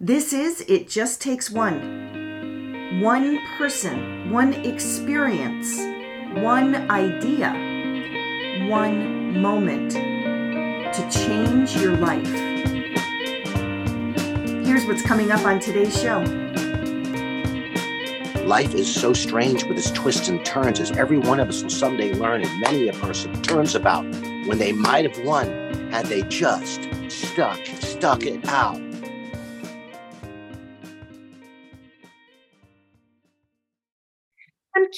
This is It Just Takes One. One person, one experience, one idea, one moment to change your life. Here's what's coming up on today's show. Life is so strange with its twists and turns, as every one of us will someday learn, and many a person turns about when they might have won had they just stuck, stuck it out.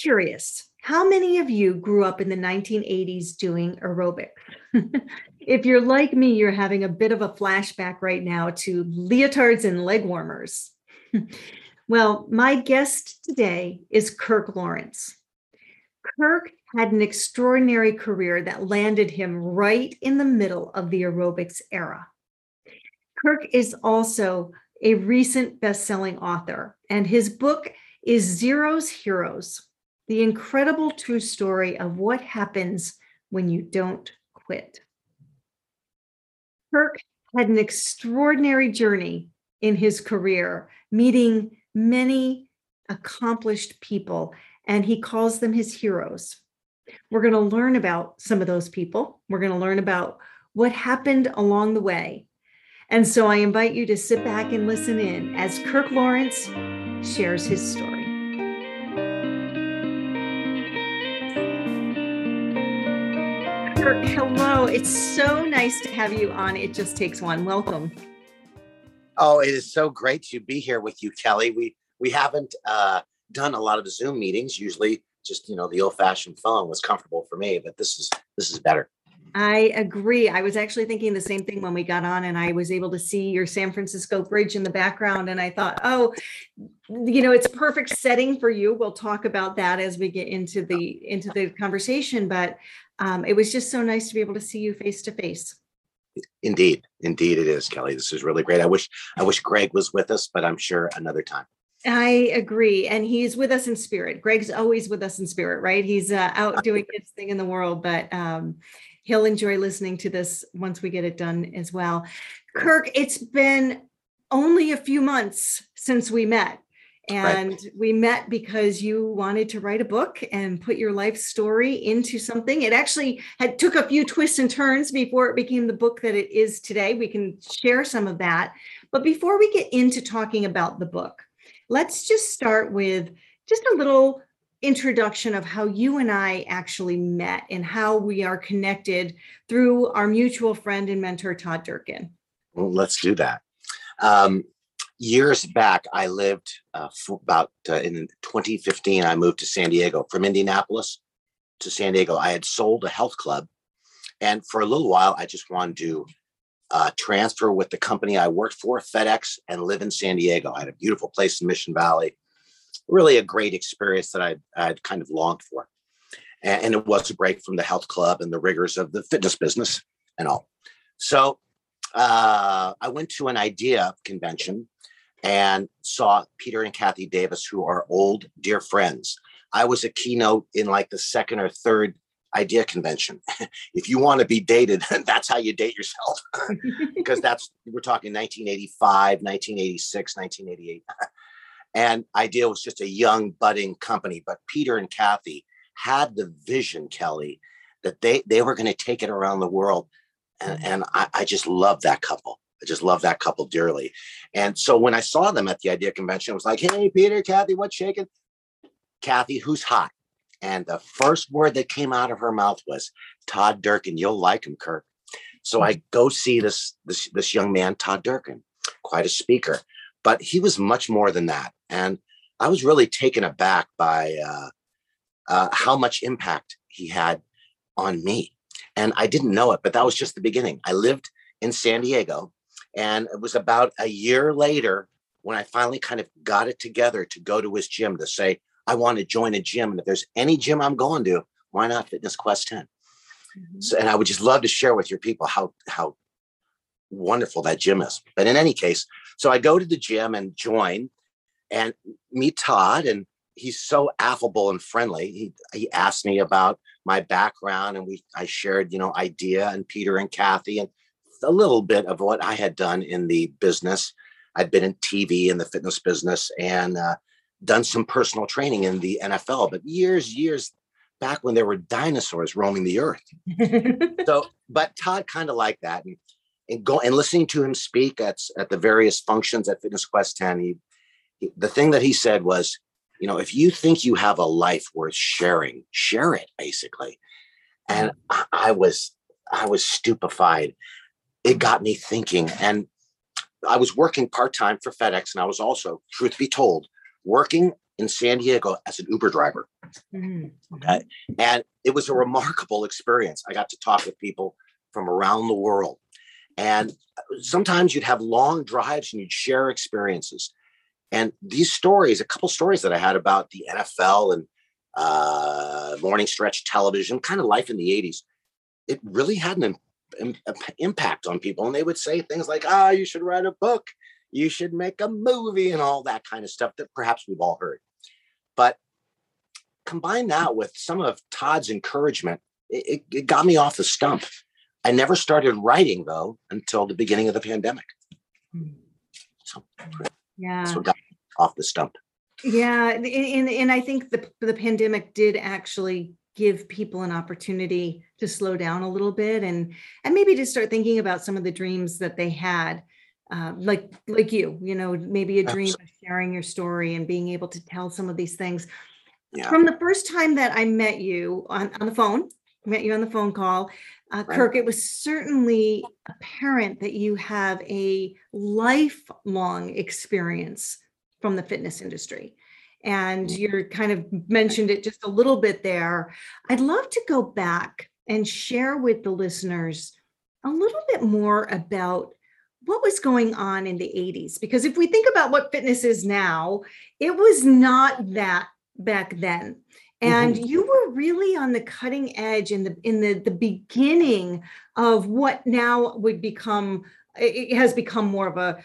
Curious, how many of you grew up in the 1980s doing aerobics? if you're like me, you're having a bit of a flashback right now to leotards and leg warmers. well, my guest today is Kirk Lawrence. Kirk had an extraordinary career that landed him right in the middle of the aerobics era. Kirk is also a recent best-selling author, and his book is Zero's Heroes: The Incredible True Story of What Happens When You Don't Quit. Kirk had an extraordinary journey in his career, meeting many accomplished people, and he calls them his heroes. We're going to learn about some of those people. We're going to learn about what happened along the way. And so I invite you to sit back and listen in as Kirk Lawrence shares his story. Kirk, hello. It's so nice to have you on It Just Takes One. Welcome. Oh, it is so great to be here with you, Kelly. We we haven't uh, done a lot of Zoom meetings. Usually, just you know, the old-fashioned phone was comfortable for me, but this is this is better. I agree. I was actually thinking the same thing when we got on, and I was able to see your San Francisco bridge in the background. And I thought, oh, you know, it's perfect setting for you. We'll talk about that as we get into the into the conversation. But um, it was just so nice to be able to see you face to face. Indeed, indeed, it is, Kelly. This is really great. I wish I wish Greg was with us, but I'm sure another time. I agree. And he's with us in spirit. Greg's always with us in spirit, right? He's uh, out doing his thing in the world, but um, he'll enjoy listening to this once we get it done as well. Kirk, it's been only a few months since we met. And right. we met because you wanted to write a book and put your life story into something. It actually had took a few twists and turns before it became the book that it is today. We can share some of that. But before we get into talking about the book, let's just start with just a little introduction of how you and I actually met and how we are connected through our mutual friend and mentor, Todd Durkin. Well, let's do that. Um, years back, I lived uh, about uh, in 2015, I moved to San Diego from Indianapolis to San Diego. I had sold a health club. And for a little while, I just wanted to uh, transfer with the company I worked for, FedEx, and live in San Diego. I had a beautiful place in Mission Valley really a great experience that I'd, I'd kind of longed for. And, and it was a break from the health club and the rigors of the fitness business and all. So uh, I went to an idea convention and saw Peter and Kathy Davis, who are old dear friends. I was a keynote in like the second or third idea convention. if you want to be dated, that's how you date yourself. because that's we're talking 1985, 1986, 1988. And Idea was just a young, budding company. But Peter and Kathy had the vision, Kelly, that they they were going to take it around the world. And, and I, I just love that couple. I just love that couple dearly. And so when I saw them at the Idea Convention, it was like, hey, Peter, Kathy, what's shaking? Kathy, who's hot? And the first word that came out of her mouth was Todd Durkin. You'll like him, Kirk. So I go see this this this young man, Todd Durkin, quite a speaker but he was much more than that. And I was really taken aback by uh, uh, how much impact he had on me. And I didn't know it, but that was just the beginning. I lived in San Diego, and it was about a year later when I finally kind of got it together to go to his gym to say, I want to join a gym. And if there's any gym I'm going to, why not Fitness Quest 10? Mm-hmm. So, and I would just love to share with your people how how wonderful that gym is. But in any case, so I go to the gym and join and meet Todd, and he's so affable and friendly. He he asked me about my background, and we I shared you know idea and Peter and Kathy and a little bit of what I had done in the business. I'd been in TV in the fitness business and uh, done some personal training in the NFL, but years, years back when there were dinosaurs roaming the earth. so, but Todd kind of liked that. And, and go and listening to him speak at, at the various functions at Fitness Quest 10, he, he, the thing that he said was, you know, if you think you have a life worth sharing, share it basically. And I, was, I was stupefied. It got me thinking. And I was working part-time for FedEx. And I was also, truth be told, working in San Diego as an Uber driver. Mm-hmm. Okay. And it was a remarkable experience. I got to talk with people from around the world. And sometimes you'd have long drives and you'd share experiences. And these stories, a couple stories that I had about the NFL and uh, morning stretch television, kind of life in the 80s, it really had an Im- impact on people. And they would say things like, ah, oh, you should write a book, you should make a movie, and all that kind of stuff that perhaps we've all heard. But combine that with some of Todd's encouragement, it, it got me off the stump. I never started writing though until the beginning of the pandemic. Hmm. So yeah, what got off the stump. Yeah, and, and I think the the pandemic did actually give people an opportunity to slow down a little bit and and maybe to start thinking about some of the dreams that they had uh, like like you you know maybe a dream Absolutely. of sharing your story and being able to tell some of these things yeah. from the first time that i met you on, on the phone met you on the phone call uh, right. kirk it was certainly apparent that you have a lifelong experience from the fitness industry and mm-hmm. you're kind of mentioned it just a little bit there i'd love to go back and share with the listeners a little bit more about what was going on in the 80s because if we think about what fitness is now it was not that back then and mm-hmm. you were really on the cutting edge in the in the the beginning of what now would become it has become more of a,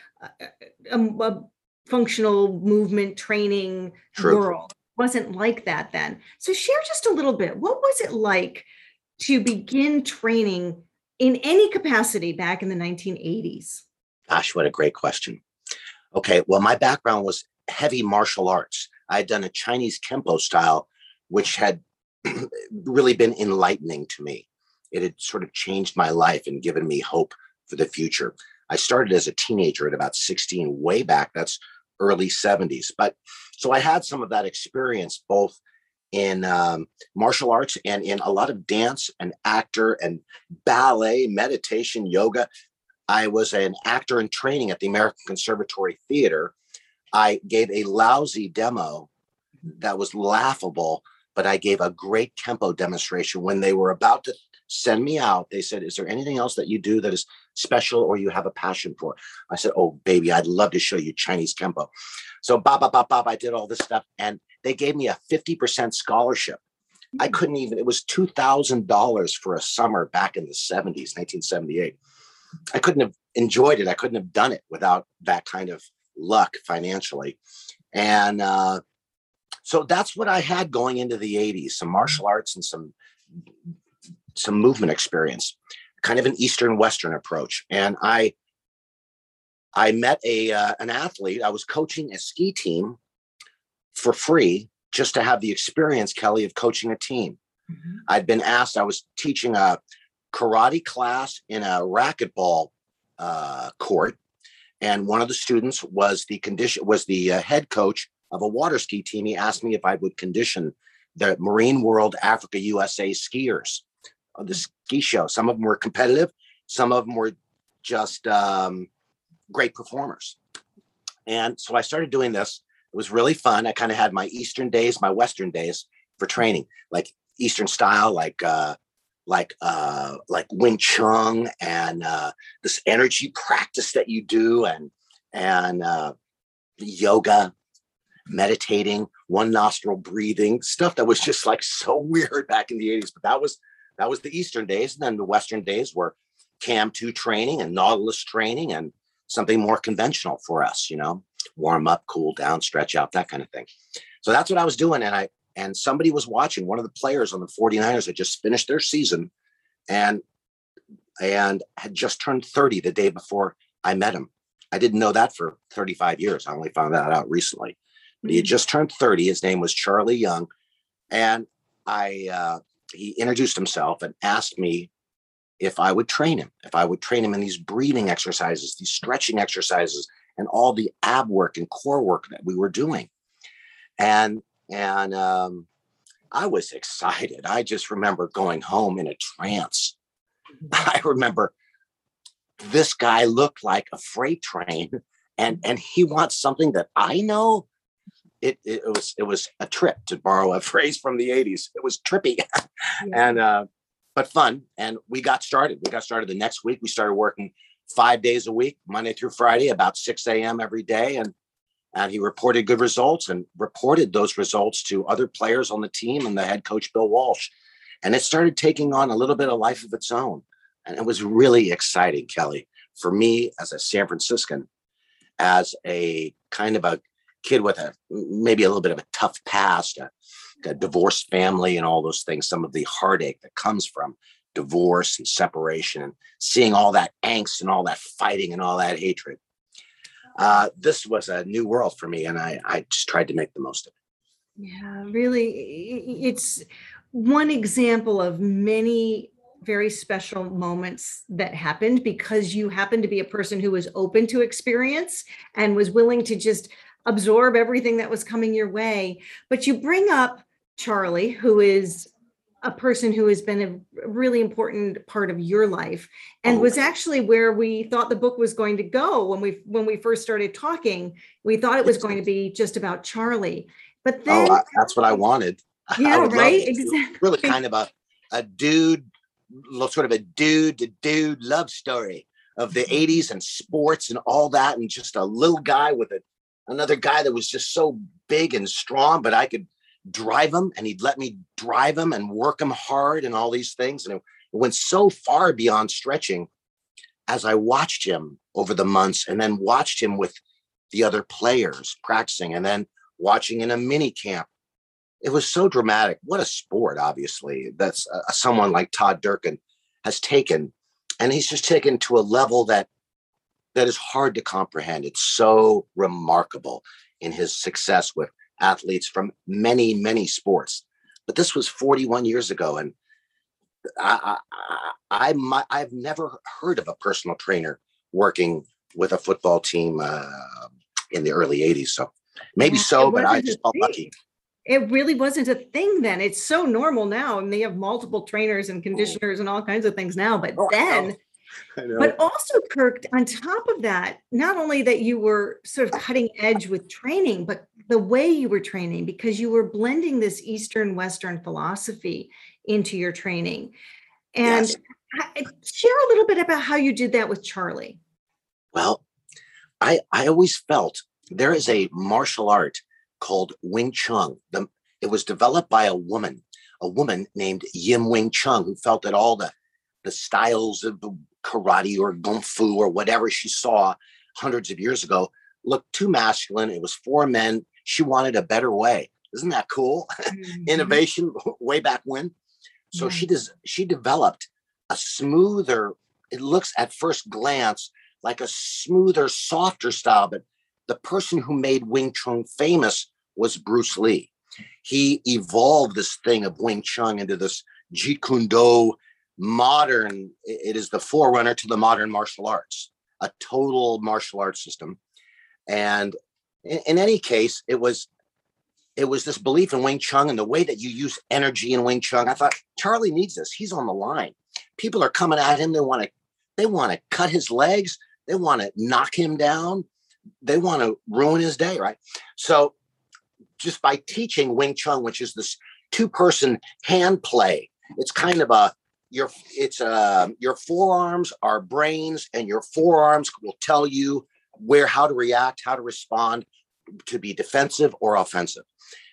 a, a functional movement training True. world it wasn't like that then so share just a little bit what was it like to begin training in any capacity back in the 1980s Gosh, what a great question. Okay, well, my background was heavy martial arts. I had done a Chinese Kempo style, which had really been enlightening to me. It had sort of changed my life and given me hope for the future. I started as a teenager at about 16, way back. That's early 70s. But so I had some of that experience both in um, martial arts and in a lot of dance and actor and ballet, meditation, yoga. I was an actor in training at the American Conservatory Theater. I gave a lousy demo that was laughable, but I gave a great Kempo demonstration. When they were about to send me out, they said, Is there anything else that you do that is special or you have a passion for? I said, Oh, baby, I'd love to show you Chinese Kempo. So, bop, bop, bop, bop, I did all this stuff. And they gave me a 50% scholarship. I hmm. couldn't even, it was $2,000 for a summer back in the 70s, 1978. I couldn't have enjoyed it. I couldn't have done it without that kind of luck financially. And uh, so that's what I had going into the 80s, some martial arts and some some movement experience, kind of an Eastern Western approach. And I I met a uh, an athlete. I was coaching a ski team for free just to have the experience, Kelly, of coaching a team. Mm-hmm. I'd been asked, I was teaching a karate class in a racquetball uh, court, and one of the students was the condition was the uh, head coach of a water ski team. He asked me if I would condition the Marine World Africa USA skiers on the ski show. Some of them were competitive, some of them were just um, great performers. And so I started doing this. It was really fun. I kind of had my Eastern days, my Western days for training, like Eastern style, like uh, like uh, like Wing Chun and uh, this energy practice that you do, and and uh, yoga, meditating, one nostril breathing, stuff that was just like so weird back in the '80s. But that was that was the Eastern days, and then the Western days were Cam two training and Nautilus training, and something more conventional for us, you know, warm up, cool down, stretch out, that kind of thing. So that's what I was doing, and I and somebody was watching one of the players on the 49ers had just finished their season and and had just turned 30 the day before I met him. I didn't know that for 35 years. I only found that out recently. But he had just turned 30. His name was Charlie Young. And I uh, he introduced himself and asked me if I would train him, if I would train him in these breathing exercises, these stretching exercises, and all the ab work and core work that we were doing. And and um, I was excited. I just remember going home in a trance. I remember this guy looked like a freight train, and and he wants something that I know. It, it, was it was a trip to borrow a phrase from the 80s. It was trippy and uh but fun. And we got started. We got started the next week. We started working five days a week, Monday through Friday, about 6 a.m. every day. And and he reported good results and reported those results to other players on the team and the head coach Bill Walsh. And it started taking on a little bit of life of its own. And it was really exciting, Kelly, for me as a San Franciscan, as a kind of a kid with a maybe a little bit of a tough past, a, a divorced family, and all those things, some of the heartache that comes from divorce and separation, and seeing all that angst and all that fighting and all that hatred. Uh, this was a new world for me, and I, I just tried to make the most of it. Yeah, really, it's one example of many very special moments that happened because you happened to be a person who was open to experience and was willing to just absorb everything that was coming your way. But you bring up Charlie, who is a person who has been a really important part of your life and Oh. was actually where we thought the book was going to go when we when we first started talking we thought it was going to be just about charlie but oh, then Oh, I, that's what I wanted. Yeah love right exactly Really kind of a, a dude, sort of a dude to dude love story of the mm-hmm. 80s and sports and all that, and just a little guy with a another guy that was just so big and strong, but I could drive him and he'd let me drive him and work him hard and all these things. And it went so far beyond stretching as I watched him over the months and then watched him with the other players practicing and then watching in a mini camp. It was so dramatic. What a sport, obviously, that's uh, someone like Todd Durkin has taken. And he's just taken to a level that that is hard to comprehend. It's so remarkable in his success with athletes from many, many sports. But this was 41 years ago, and I, I, I, I've never heard of a personal trainer working with a football team uh, in the early 80s. So maybe Yeah, so, but I just felt lucky. it really wasn't a thing then it's so normal now and they have multiple trainers and conditioners and all kinds of things now but Oh, then. But also, Kirk, on top of that, not only that you were sort of cutting edge with training, but the way you were training, because you were blending this Eastern Western philosophy into your training. And Yes. I- share a little bit about how you did that with Charlie. Well, I I always felt there is a martial art called Wing Chun. The, it was developed by a woman, a woman named Yim Wing Chun, who felt that all the the styles of the karate or kung fu or whatever she saw hundreds of years ago looked too masculine. It was for men. She wanted a better way. Isn't that cool? Mm-hmm. Innovation way back when. So Yeah. she does she developed a smoother, it looks at first glance like a smoother, softer style, but the person who made Wing Chun famous was Bruce Lee. He evolved this thing of Wing Chun into this Jeet Kune Do modern, it is the forerunner to the modern martial arts, a total martial arts system. And in, in any case, it was it was this belief in Wing Chun and the way that you use energy in Wing Chun. I thought Charlie needs this. He's on the line. People are coming at him. They want to they want to cut his legs. They want to knock him down. They want to ruin his day, right? So just by teaching Wing Chun, which is this two-person hand play, it's kind of a your it's uh your forearms are brains, and your forearms will tell you where how to react, how to respond to be defensive or offensive.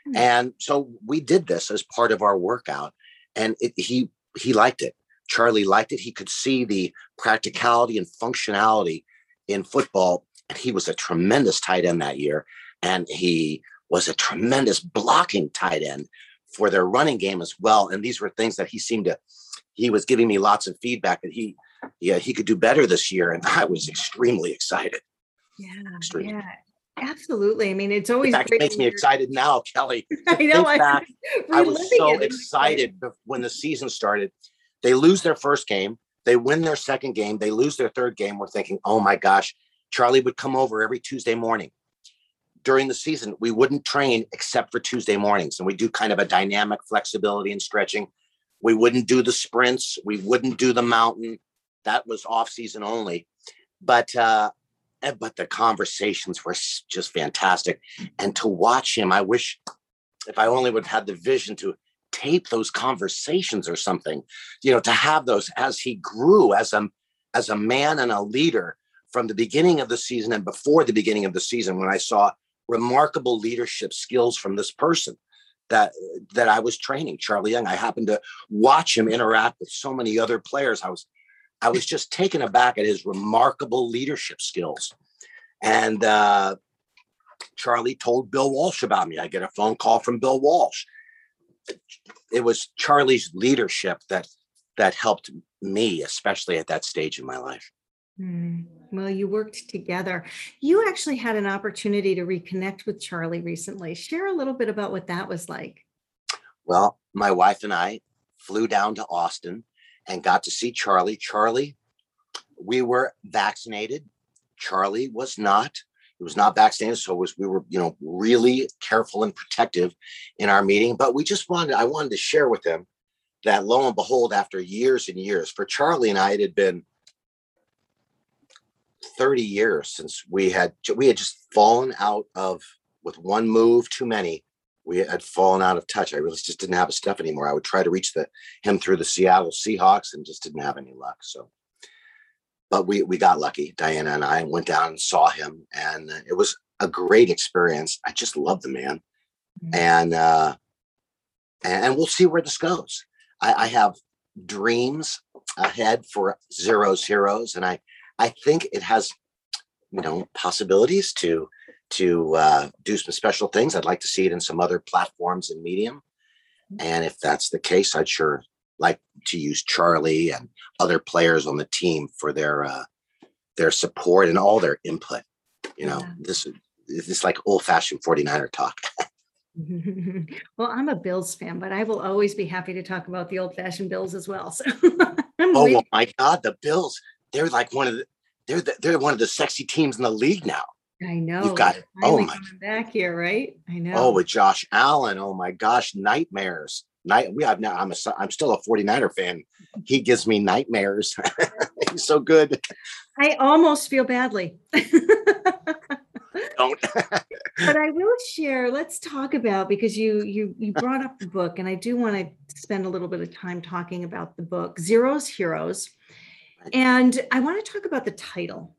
Hmm. And so we did this as part of our workout, and it, he he liked it. Charlie liked it. He could see the practicality and functionality in football, and he was a tremendous tight end that year. And he was a tremendous blocking tight end for their running game as well. And these were things that he seemed to. He was giving me lots of feedback that he, yeah, he could do better this year, and I was extremely excited. Yeah, Extreme. yeah, absolutely. I mean, it's always it makes me excited now, Kelly. I know. I, back, I was so it, excited when the season started. They lose their first game, they win their second game, they lose their third game. We're thinking, oh my gosh, Charlie would come over every Tuesday morning. During the season, we wouldn't train except for Tuesday mornings, and we do kind of a dynamic flexibility and stretching. We wouldn't do the sprints, we wouldn't do the mountain. That was off season only. But uh, eh, but the conversations were just fantastic, and to watch him, I wish if I only would have had the vision to tape those conversations or something, you know, to have those as he grew as a as a man and a leader from the beginning of the season and before the beginning of the season when I saw remarkable leadership skills from this person that that I was training Charlie Young I happened to watch him interact with so many other players I was I was just taken aback at his remarkable leadership skills and uh Charlie told Bill Walsh about me. I get a phone call from Bill Walsh. It was Charlie's leadership that that helped me, especially at that stage in my life. Hmm. Well, you worked together. You actually had an opportunity to reconnect with Charlie recently. Share a little bit about what that was like. Well, my wife and I flew down to Austin and got to see Charlie. Charlie, we were vaccinated. Charlie was not. He was not vaccinated, so was we were, you know, really careful and protective in our meeting. But we just wanted, I wanted to share with him that lo and behold, after years and years, for Charlie and I, it had been 30 years since we had we had just fallen out of with one move too many we had fallen out of touch. I really just didn't have a stuff anymore. I would try to reach the him through the Seattle Seahawks and just didn't have any luck. So, but we we got lucky. Diana and I went down and saw him, and it was a great experience. I just love the man, Mhm. and uh, and, and we'll see where this goes. I, I have dreams ahead for Zero's Heroes, and I I think it has you know possibilities to to uh, do some special things. I'd like to see it in some other platforms and medium. And if that's the case, I'd sure like to use Charlie and other players on the team for their uh, their support and all their input. You know, Yeah. this this is like old fashioned 49er talk. well, I'm a Bills fan, but I will always be happy to talk about the old fashioned Bills as well. So Oh well, my God, the Bills, they're like one of the they're the, they're one of the sexy teams in the league now. I know. You've got- oh my- back here, right? I oh, know. Oh, with Josh Allen. Oh my gosh, nightmares. Night we have now. I'm a I'm still a 49er fan. He gives me nightmares. He's so good. I almost feel badly. Don't but I will share. Let's talk about because you you you brought up the book, and I do want to spend a little bit of time talking about the book, Zero's Heroes. And I want to talk about the title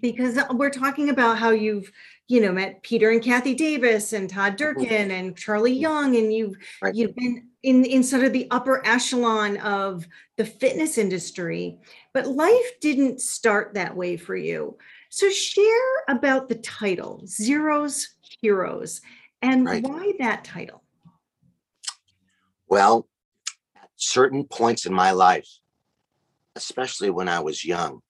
because we're talking about how you've you know met Peter and Kathy Davis and Todd mm-hmm. Durkin and Charlie mm-hmm. Young, and you've Right. you've been in in sort of the upper echelon of the fitness industry, but life didn't start that way for you. So share about the title, Zero's Heroes, and Right. why that title. Well, at certain points in my life, especially when I was young,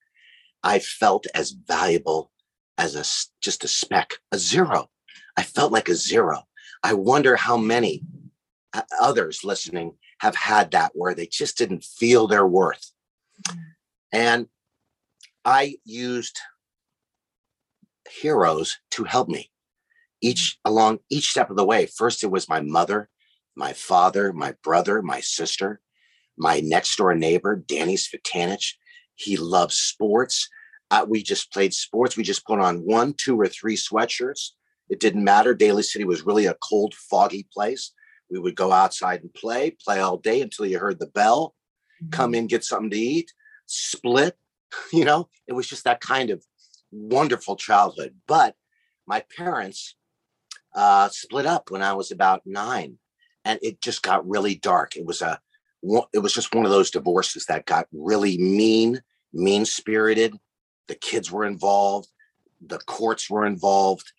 I felt as valuable as a just a speck, a zero. I felt like a zero. I wonder how many uh, others listening have had that where they just didn't feel their worth. And I used heroes to help me each along each step of the way. First, it was my mother, my father, my brother, my sister, my next door neighbor, Danny Svitanich. He loves sports. Uh, we just played sports. We just put on one, two, or three sweatshirts. It didn't matter. Daly City was really a cold, foggy place. We would go outside and play, play all day until you heard the bell, come in, get something to eat, split. You know, it was just that kind of wonderful childhood. But my parents uh, split up when I was about nine, and it just got really dark. It was a, it was just one of those divorces that got really mean, mean spirited. The kids were involved, the courts were involved,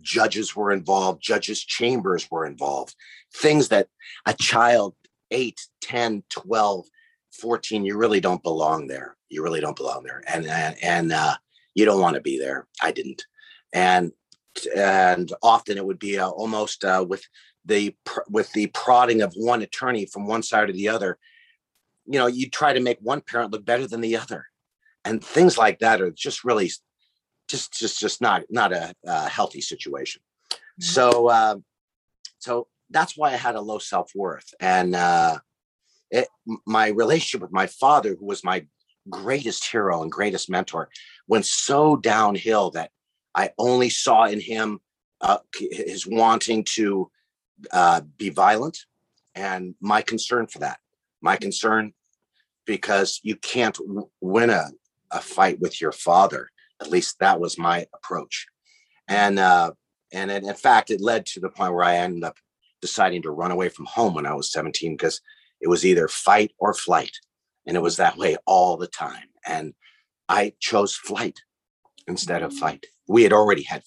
judges were involved, judges' chambers were involved. Things that a child, 8, 10, 12, 14, you really don't belong there. You really don't belong there. And and, and uh, you don't want to be there. I didn't, and and often it would be uh, almost uh, with the with the prodding of one attorney from one side or the other. You know, you try to make one parent look better than the other, and things like that are just really just just just not not a, a healthy situation. Mm-hmm. So uh, so that's why I had a low self worth, and uh, it, my relationship with my father, who was my greatest hero and greatest mentor, went so downhill that I only saw in him uh, his wanting to uh, be violent and my concern for that. My concern because you can't w- win a, a fight with your father. At least that was my approach. And uh, and it, in fact, it led to the point where I ended up deciding to run away from home when I was 17 because it was either fight or flight. And it was that way all the time. And I chose flight instead of fight. We had already had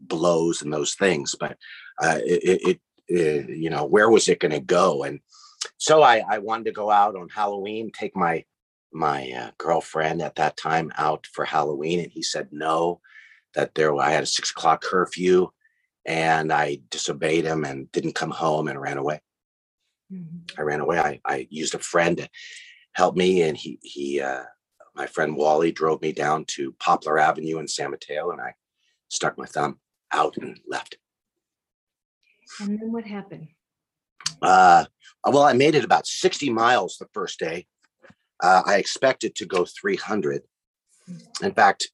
blows and those things, but uh, it, it, it, you know, where was it going to go? And so I, I wanted to go out on Halloween, take my my uh, girlfriend at that time out for Halloween, and he said no, that there I had a six o'clock curfew, and I disobeyed him and didn't come home and ran away. Mm-hmm. I ran away. I, I used a friend to help me, and he he uh, my friend Wally drove me down to Poplar Avenue in San Mateo, and I stuck my thumb out and left. And then what happened? Uh, well, I made it about 60 miles the first day. Uh, I expected to go 300. Mm. In fact,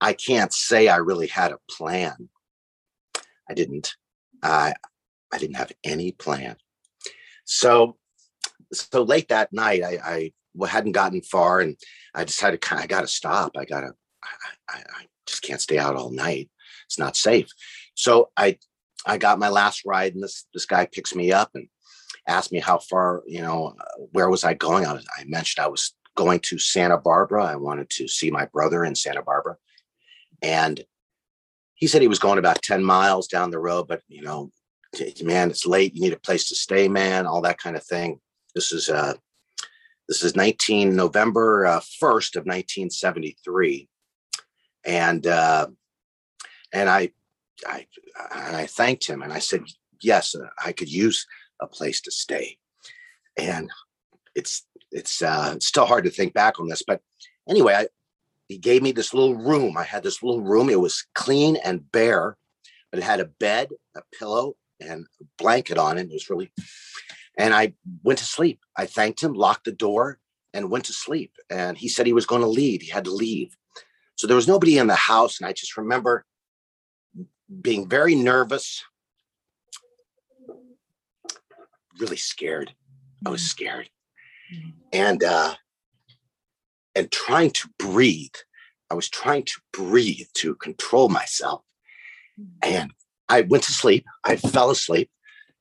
I can't say I really had a plan. I didn't. I I didn't have any plan. So so late that night, I, I hadn't gotten far, and I decided I got to stop. I got to. I, I just can't stay out all night. It's not safe. So I I got my last ride, and this this guy picks me up and asked me how far, you know, where was I going? I, was, I mentioned I was going to Santa Barbara. I wanted to see my brother in Santa Barbara, and he said he was going about 10 miles down the road, but you know, man, it's late. You need a place to stay, man, all that kind of thing. This is uh this is 19 November uh, 1st of 1973. And uh and I I I thanked him and I said, yes, uh, I could use a place to stay. And it's it's uh it's still hard to think back on this, but anyway, I he gave me this little room. I had this little room. It was clean and bare, but it had a bed, a pillow, and a blanket on it. It was really, and I went to sleep. I thanked him, locked the door, and went to sleep. And he said he was going to leave. He had to leave. So there was nobody in the house. And I just remember being very nervous, really scared. I was mm. scared. Mm. And uh, and trying to breathe. I was trying to breathe to control myself. And I went to sleep. I fell asleep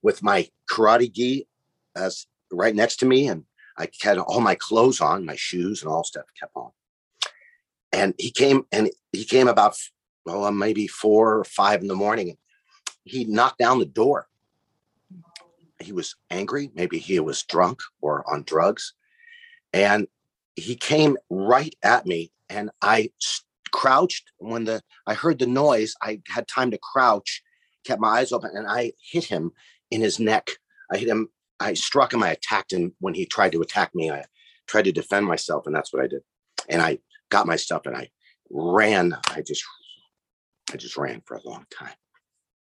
with my karate gi as right next to me. And I had all my clothes on, my shoes and all stuff kept on. And he came and he came about, well, maybe four or five in the morning. He knocked down the door. He was angry. Maybe he was drunk or on drugs. And he came right at me and I crouched when the I heard the noise I had time to crouch kept my eyes open and I hit him in his neck I hit him I struck him I attacked him when he tried to attack me I tried to defend myself and that's what I did and I got my stuff and I ran I just I just ran for a long time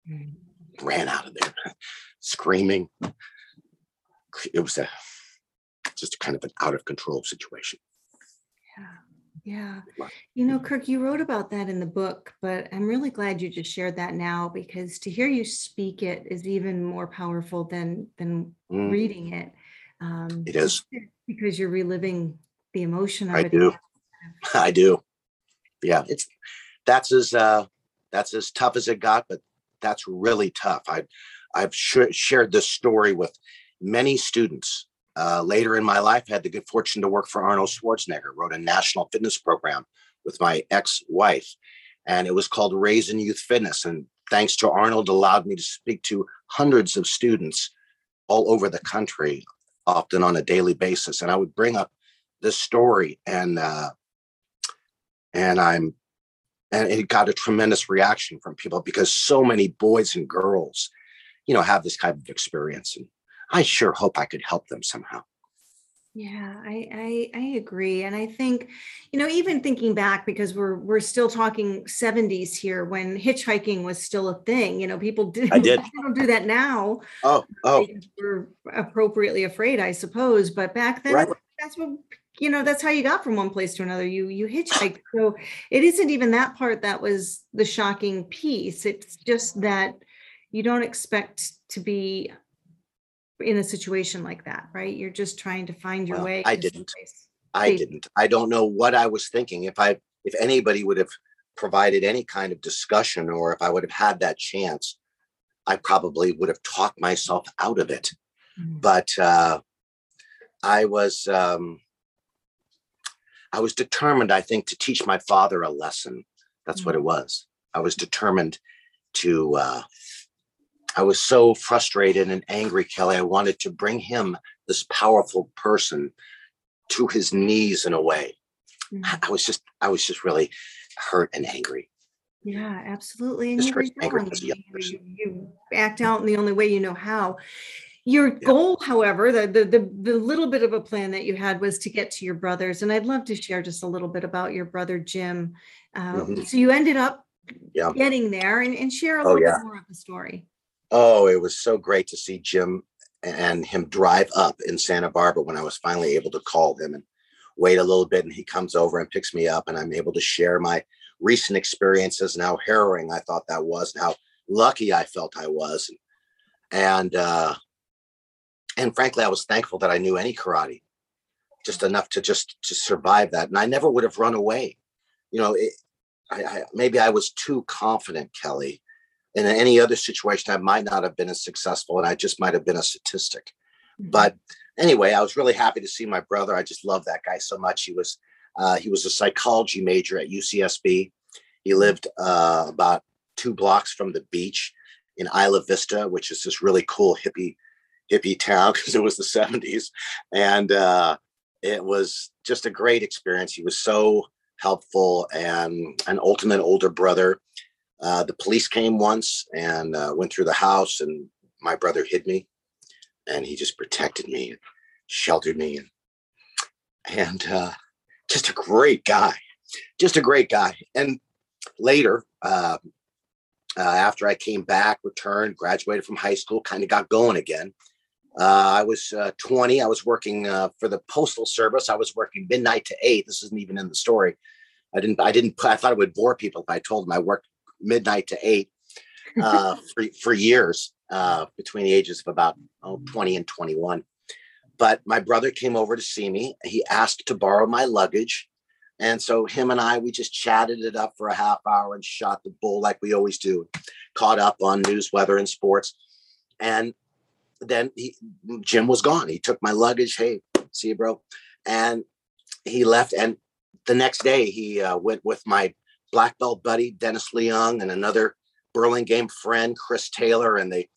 mm. ran out of there screaming it was a just kind of an out of control situation. Yeah. Yeah. You know, Kirk, you wrote about that in the book, but I'm really glad you just shared that now because to hear you speak it is even more powerful than than mm. reading it. Um, it is because you're reliving the emotion of I it. do. I do. Yeah, it's that's as uh that's as tough as it got, but that's really tough. I I've sh- shared this story with many students uh, later in my life, I had the good fortune to work for Arnold Schwarzenegger, wrote a national fitness program with my ex-wife, and it was called Raising Youth Fitness. And thanks to Arnold, allowed me to speak to hundreds of students all over the country, often on a daily basis. And I would bring up this story, and uh, And I'm, and it got a tremendous reaction from people because so many boys and girls, you know, have this kind of experience. And I sure hope I could help them somehow. Yeah, I, I I agree, and I think, you know, even thinking back because we're we're still talking 70s here when hitchhiking was still a thing. You know, people did I did. don't do that now. Oh, oh, We're appropriately afraid, I suppose, but back then Right. that's what you know. That's how you got from one place to another. You you hitchhiked, so it isn't even that part that was the shocking piece. It's just that you don't expect to be in a situation like that, right? You're just trying to find your Well, way. I didn't. I didn't. I don't know what I was thinking. If I, if anybody would have provided any kind of discussion or if I would have had that chance, I probably would have talked myself out of it. Mm. But uh, I was, um, I was determined, I think, to teach my father a lesson. That's what it was. I was determined to, uh, I was so frustrated and angry, Kelly. I wanted to bring him, this powerful person, to his knees in a way. Mm. I was just, I was just really hurt and angry. Yeah, absolutely. And you angry young. as a young person. you- you act out in the only way you know how. Your Yeah. goal, however, the, the the the little bit of a plan that you had was to get to your brothers, and I'd love to share just a little bit about your brother Jim. Uh, Mhm. So you ended up Yeah. getting there, and, and share a Oh, little yeah. bit more of the story. Oh, it was so great to see Jim and him drive up in Santa Barbara when I was finally able to call him and wait a little bit. And he comes over and picks me up, and I'm able to share my recent experiences and how harrowing I thought that was, and how lucky I felt I was. And uh, and frankly, I was thankful that I knew any karate, just enough to just to survive that. And I never would have run away. You know, it, I, I maybe I was too confident, Kelly in any other situation, I might not have been as successful and I just might have been a statistic. Mhm. But anyway, I was really happy to see my brother. I just love that guy so much. He was uh, he was a psychology major at UCSB. He lived uh, about two blocks from the beach in Isla Vista, which is this really cool hippie hippie town because it was the 70s. And uh, it was just a great experience. He was so helpful and an ultimate older brother. Uh, the police came once and uh, went through the house, and my brother hid me, and he just protected me and sheltered me, and and uh, just a great guy, just a great guy. And later, uh, uh, after I came back, returned, graduated from high school, kind of got going again. Uh, I was uh, 20. I was working uh, for the postal service. I was working midnight to eight. This isn't even in the story. I didn't. I didn't. I thought it would bore people if I told them I worked midnight to eight uh, for for years uh, between the ages of about oh, 20 and 21. But my brother came over to see me. He asked to borrow my luggage. And so him and I, we just chatted it up for a half hour and shot the bull like we always do, caught up on news, weather, and sports. And then he, Jim was gone. He took my luggage. Hey, see you, bro. And he left. And the next day, he uh, went with my black belt buddy, Dennis Leung, and another Burlingame friend, Chris Taylor. And they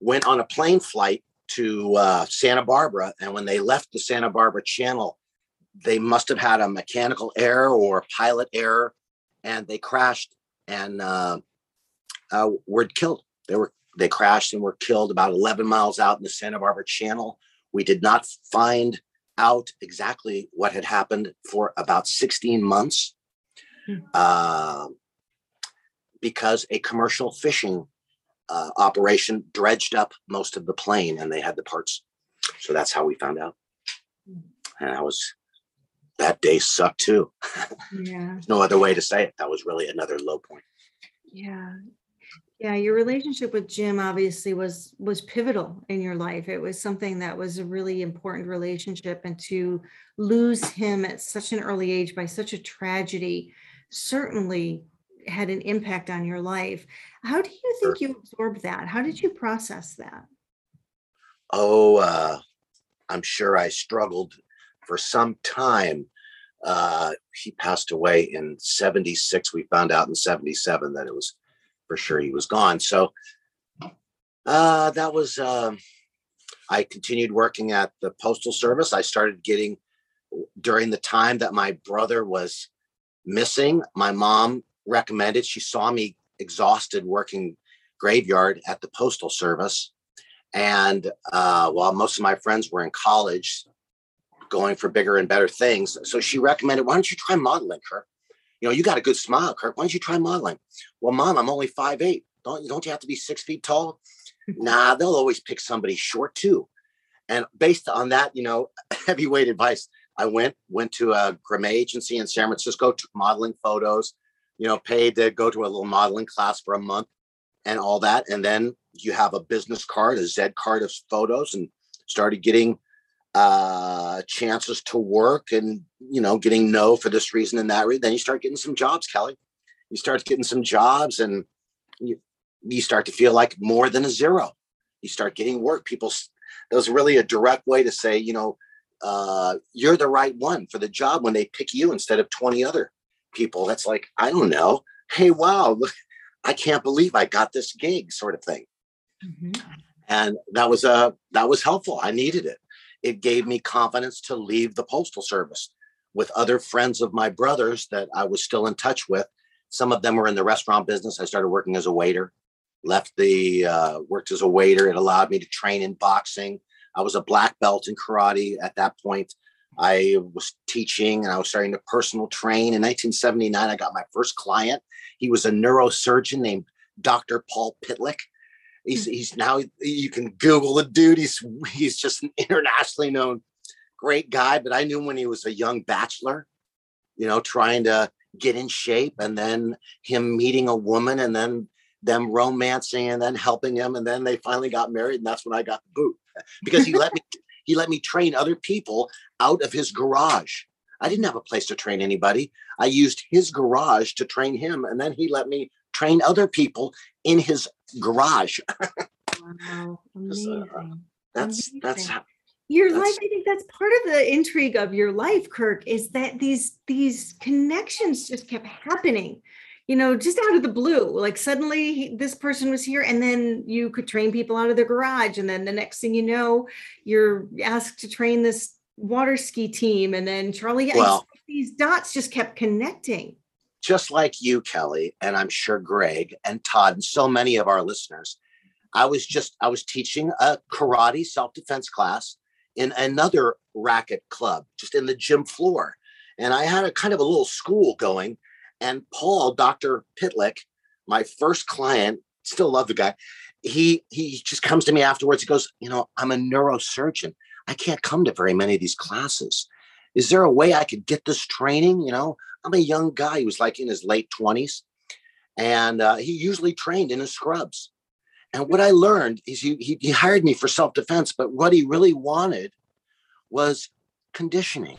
went on a plane flight to uh, Santa Barbara. And when they left the Santa Barbara Channel, they must have had a mechanical error or a pilot error, and they crashed and uh, uh, were killed. They were they crashed and were killed about 11 miles out in the Santa Barbara Channel. We did not find out exactly what had happened for about 16 months Hmm. uh, because a commercial fishing uh, operation dredged up most of the plane and they had the parts. So that's how we found out. And that was that day sucked too. Yeah. There's no other way to say it. That was really another low point. Yeah. Yeah, your relationship with Jim obviously was was pivotal in your life. It was something that was a really important relationship and to lose him at such an early age by such a tragedy certainly had an impact on your life. How do you think you absorbed that? How did you process that? Oh, uh, I'm sure I struggled for some time. Uh, he passed away in 76. We found out in 77 that it was for sure he was gone. So uh, that was, um, I continued working at the Postal Service. I started getting during the time that my brother was missing. My mom recommended, she saw me exhausted working graveyard at the Postal Service. And uh, while most of my friends were in college, going for bigger and better things. So she recommended, why don't you try modeling, Kirk? You know, you got a good smile, Kirk. Why don't you try modeling? Well, mom, I'm only five eight. Don't, don't you have to be six feet tall? nah, they'll always pick somebody short too. And based on that, you know, heavyweight advice, I went went to a Grimet agency in San Francisco, took modeling photos, you know, paid to go to a little modeling class for a month and all that. And then you have a business card, a Z card of photos, and started getting uh chances to work and you know getting no for this reason and that reason. Then you start getting some jobs, Kelly. You start getting some jobs and you, you start to feel like more than a zero. You start getting work. People that was really a direct way to say, you know, uh, you're the right one for the job when they pick you instead of 20 other people. That's like, I don't know. Hey, wow, look, I can't believe I got this gig, sort of thing. Mm-hmm. And that was uh that was helpful. I needed it. It gave me confidence to leave the postal service with other friends of my brothers that I was still in touch with. Some of them were in the restaurant business. I started working as a waiter left the uh, worked as a waiter. It allowed me to train in boxing. I was a black belt in karate at that point. I was teaching and I was starting to personal train. In 1979, I got my first client. He was a neurosurgeon named Dr. Paul Pitlick. He's, he's now you can Google the dude. He's he's just an internationally known great guy. But I knew him when he was a young bachelor, you know, trying to get in shape, and then him meeting a woman, and then them romancing and then helping him and then they finally got married and that's when i got the boot because he let me he let me train other people out of his garage i didn't have a place to train anybody i used his garage to train him and then he let me train other people in his garage wow amazing. Uh, that's amazing. that's how your that's, life i think that's part of the intrigue of your life kirk is that these these connections just kept happening you know, just out of the blue. Like suddenly this person was here, and then you could train people out of their garage. And then the next thing you know, you're asked to train this water ski team. And then Charlie, well, these dots just kept connecting. Just like you, Kelly, and I'm sure Greg and Todd, and so many of our listeners. I was just, I was teaching a karate self defense class in another racket club, just in the gym floor. And I had a kind of a little school going and Paul, Dr. Pitlick, my first client, still love the guy. He he just comes to me afterwards. He goes, you know, I'm a neurosurgeon. I can't come to very many of these classes. Is there a way I could get this training? You know, I'm a young guy. Was like in his late 20s. And uh, he usually trained in his scrubs. And what I learned is he, he, he hired me for self defense, but what he really wanted was conditioning.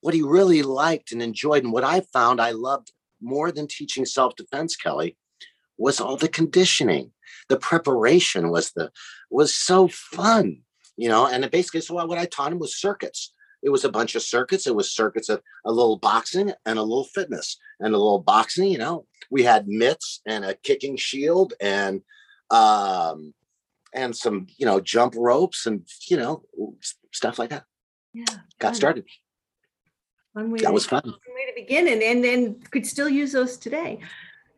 What he really liked and enjoyed, and what I found I loved more than teaching self-defense, Kelly, was all the conditioning. The preparation was the was so fun, you know. And basically, so what I taught him was circuits. It was a bunch of circuits. It was circuits of a little boxing and a little fitness and a little boxing. You know, we had mitts and a kicking shield and um and some you know jump ropes and you know stuff like that. Yeah, got started. One way that was fun. One way to begin and, and and could still use those today.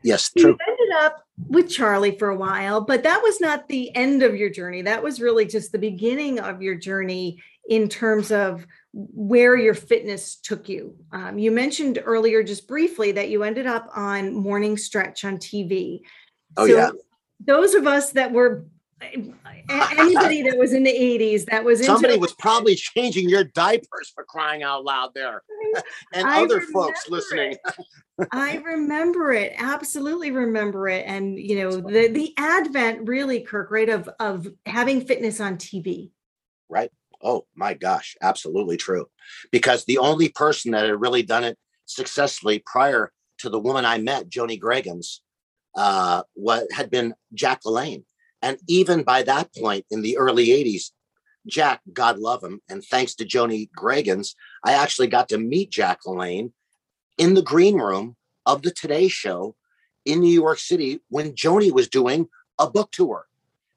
Yes, true. Up with Charlie for a while, but that was not the end of your journey. That was really just the beginning of your journey in terms of where your fitness took you. Um, you mentioned earlier, just briefly, that you ended up on Morning Stretch on TV. Oh, so yeah. Those of us that were anybody that was in the 80s that was somebody was probably changing your diapers for crying out loud there. And I other folks listening. i remember it. Absolutely remember it. And you know the the advent really kirk right of of having fitness on tv right. Oh my gosh. Absolutely true. Because the only person that had really done it successfully prior to the woman i met joni greggains uh what had been jack lalanne and even by that point in the early 80s, Jack, God love him, and thanks to Joni Greggains, I actually got to meet Jack LaLanne in the green room of the Today Show in New York City when Joni was doing a book tour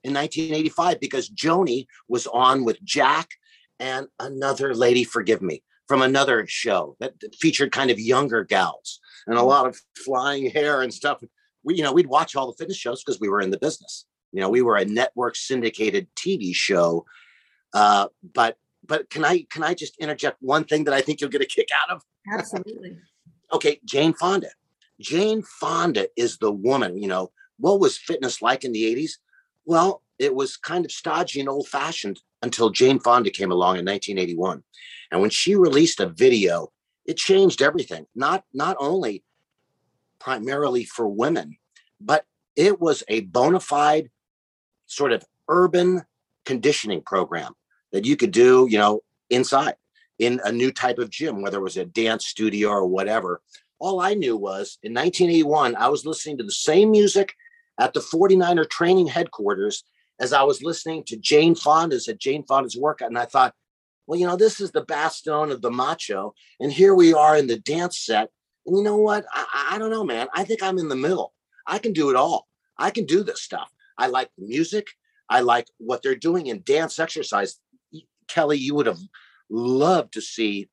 in 1985 because Joni was on with Jack and another lady, forgive me, from another show that featured kind of younger gals. and a lot of flying hair and stuff. We, you know, we'd watch all the fitness shows because we were in the business. You know, we were a network syndicated TV show. Uh, but but can I can I just interject one thing that I think you'll get a kick out of? Absolutely. okay, Jane Fonda. Jane Fonda is the woman, you know, what was fitness like in the 80s? Well, it was kind of stodgy and old fashioned until Jane Fonda came along in 1981. And when she released a video, it changed everything. Not not only primarily for women, but it was a bona fide sort of urban conditioning program that you could do, you know, inside in a new type of gym, whether it was a dance studio or whatever. All I knew was in 1981, I was listening to the same music at the 49er training headquarters as I was listening to Jane Fonda's at Jane Fonda's workout. And I thought, well, you know, this is the Bastogne of the macho. And here we are in the dance set. And you know what? I, I don't know, man. I think I'm in the middle. I can do it all. I can do this stuff. I like the music. I like what they're doing in dance exercise. Kelly, you would have loved to see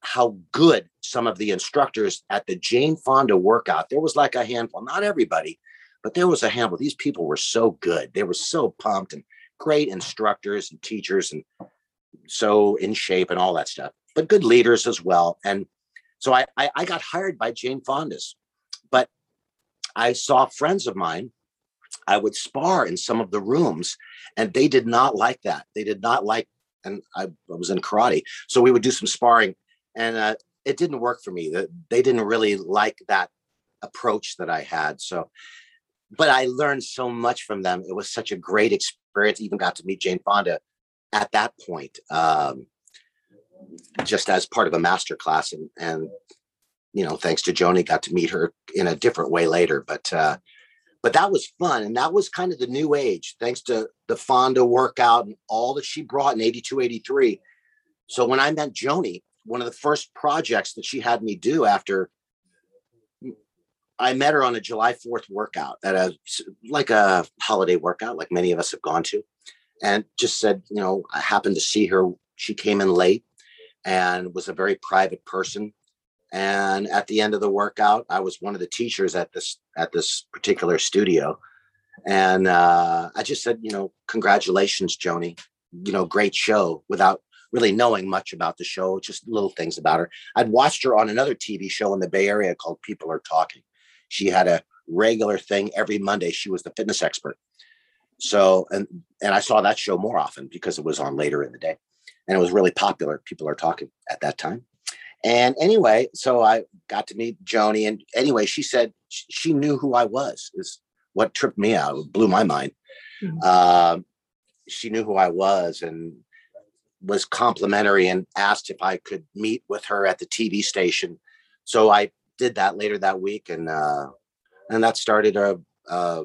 how good some of the instructors at the Jane Fonda workout. There was like a handful, not everybody, but there was a handful. These people were so good. They were so pumped and great instructors and teachers and so in shape and all that stuff, but good leaders as well. And so I, I, I got hired by Jane Fonda's, but I saw friends of mine. I would spar in some of the rooms, and they did not like that. They did not like, and I, I was in karate, so we would do some sparring, and uh, it didn't work for me. They didn't really like that approach that I had. So but I learned so much from them. It was such a great experience. Even got to meet Jane Fonda at that point, um, just as part of a master class, and and you know, thanks to Joni, got to meet her in a different way later. But uh, but that was fun, and that was kind of the new age, thanks to the Fonda workout and all that she brought in 82, 83. So when I met Joni, one of the first projects that she had me do after I met her on a July 4th workout at a like a holiday workout, like many of us have gone to, and just said, you know, I happened to see her. She came in late and was a very private person. And at the end of the workout, I was one of the teachers at this at this particular studio, and uh, I just said, you know, congratulations, Joni. You know, great show. Without really knowing much about the show, just little things about her. I'd watched her on another TV show in the Bay Area called People Are Talking she had a regular thing every Monday. She was the fitness expert. So, and and I saw that show more often because it was on later in the day, and it was really popular. People are talking at that time. And anyway, so I got to meet Joni, and anyway, she said she knew who I was. Is what tripped me out, it blew my mind. Mm-hmm. Um, she knew who I was and was complimentary and asked if I could meet with her at the TV station. So I did that later that week, and uh, and that started a, a,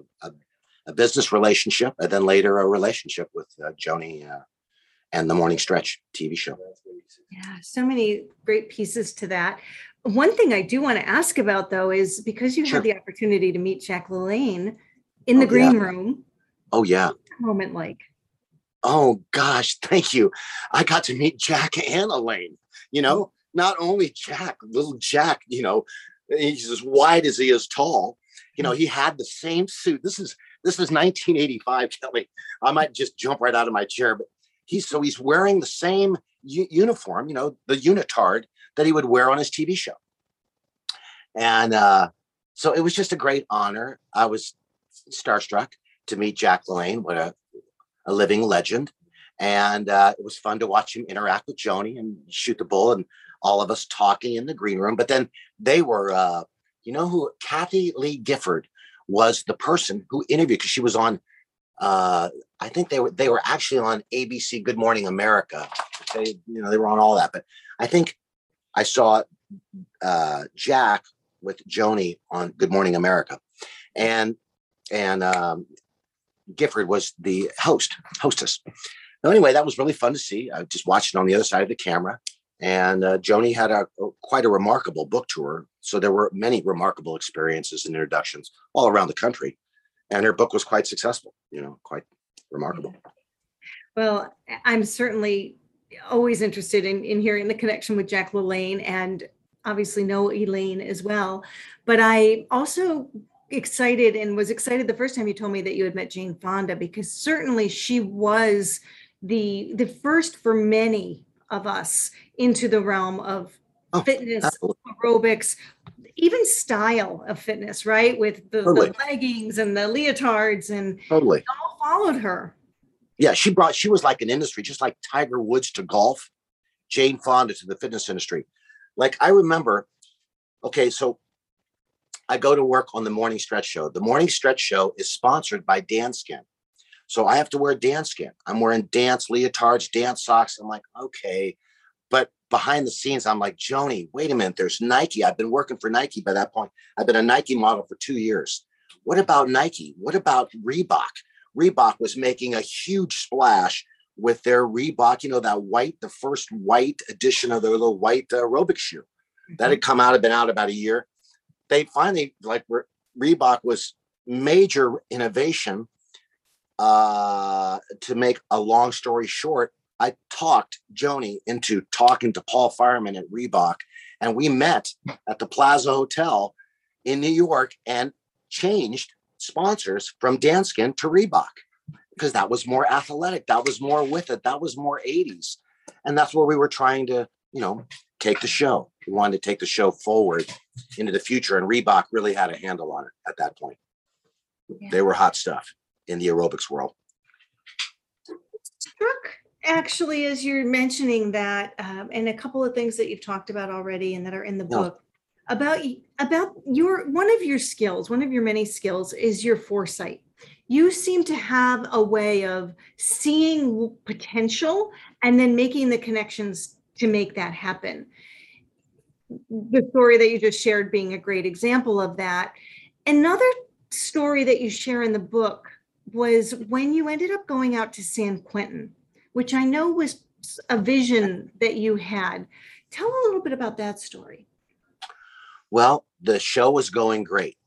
a business relationship, and then later a relationship with uh, Joni uh, and the Morning Stretch TV show. Yeah, so many great pieces to that. One thing I do want to ask about though is because you sure. had the opportunity to meet Jack LaLanne in oh, the oh, green yeah. room. Oh yeah. moment like? Oh gosh, thank you. I got to meet Jack and Elaine. You know, not only Jack, little Jack, you know, he's as wide as he is tall. You know, mm. he had the same suit. This is this is 1985, Kelly. I might just jump right out of my chair, but he's so he's wearing the same u- uniform, you know, the unitard that he would wear on his TV show. And uh, so it was just a great honor. I was starstruck to meet Jack LaLanne, what a, a living legend. And uh, it was fun to watch him interact with Joni and shoot the bull and all of us talking in the green room. But then they were, uh, you know, who Kathie Lee Gifford was the person who interviewed because she was on. Uh, I think they were they were actually on ABC Good Morning America. They you know they were on all that, but I think I saw uh, Jack with Joni on Good Morning America, and and um, Gifford was the host hostess. So anyway, that was really fun to see. I just watched it on the other side of the camera, and uh, Joni had a, a, quite a remarkable book tour. So there were many remarkable experiences and introductions all around the country. And her book was quite successful, you know, quite remarkable. Well, I'm certainly always interested in, in hearing the connection with Jack LaLanne. And obviously know Elaine as well, but I also excited and was excited the first time you told me that you had met Jane Fonda because certainly she was the the first for many of us into the realm of Oh, fitness, absolutely. aerobics, even style of fitness, right? With the, Totally. the leggings and the leotards and Totally. all followed her. Yeah, she brought, she was like an industry, just like Tiger Woods to golf, Jane Fonda to the fitness industry. Like I remember, okay, so I go to work on the morning stretch show. The morning stretch show is sponsored by Danskin. So I have to wear Danskin. I'm wearing dance leotards, dance socks. I'm like, okay. But behind the scenes, I'm like, Joni, wait a minute. There's Nike. I've been working for Nike by that point. I've been a Nike model for two years. What about Nike? What about Reebok? Reebok was making a huge splash with their Reebok, you know, that white, the first white edition of their little white uh, aerobic shoe that had come out, had been out about a year. They finally, like Re- Reebok was major innovation. Uh, to make a long story short, I talked Joni into talking to Paul Fireman at Reebok, and we met at the Plaza Hotel in New York and changed sponsors from Danskin to Reebok because that was more athletic, that was more with it, that was more 80s. And that's where we were trying to, you know, take the show. We wanted to take the show forward into the future, and Reebok really had a handle on it at that point. Yeah. They were hot stuff in the aerobics world. Actually as you're mentioning that um, and a couple of things that you've talked about already and that are in the Yeah. book about about your one of your skills one of your many skills is your foresight. You seem to have a way of seeing potential and then making the connections to make that happen. The story that you just shared being a great example of that. Another story that you share in the book was when you ended up going out to San Quentin, which I know was a vision that you had. Tell a little bit about that story. Well, the show was going great.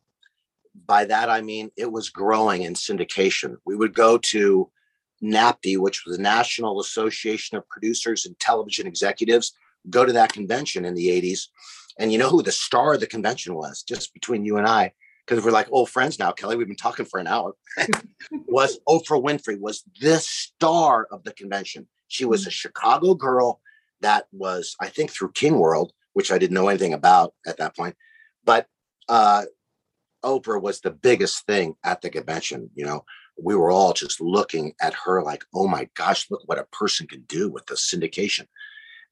By that, I mean it was growing in syndication. We would go to NATPE, which was the National Association of Producers and Television Executives, go to that convention in the 80s. And you know who the star of the convention was, just between you and I, because we're like old friends now, Kelly. We've been talking for an hour. was Oprah Winfrey was the star of the convention. She was a Chicago girl that was, I think, through King World, which I didn't know anything about at that point. But uh, Oprah was the biggest thing at the convention. You know, we were all just looking at her like, oh my gosh, look what a person can do with the syndication.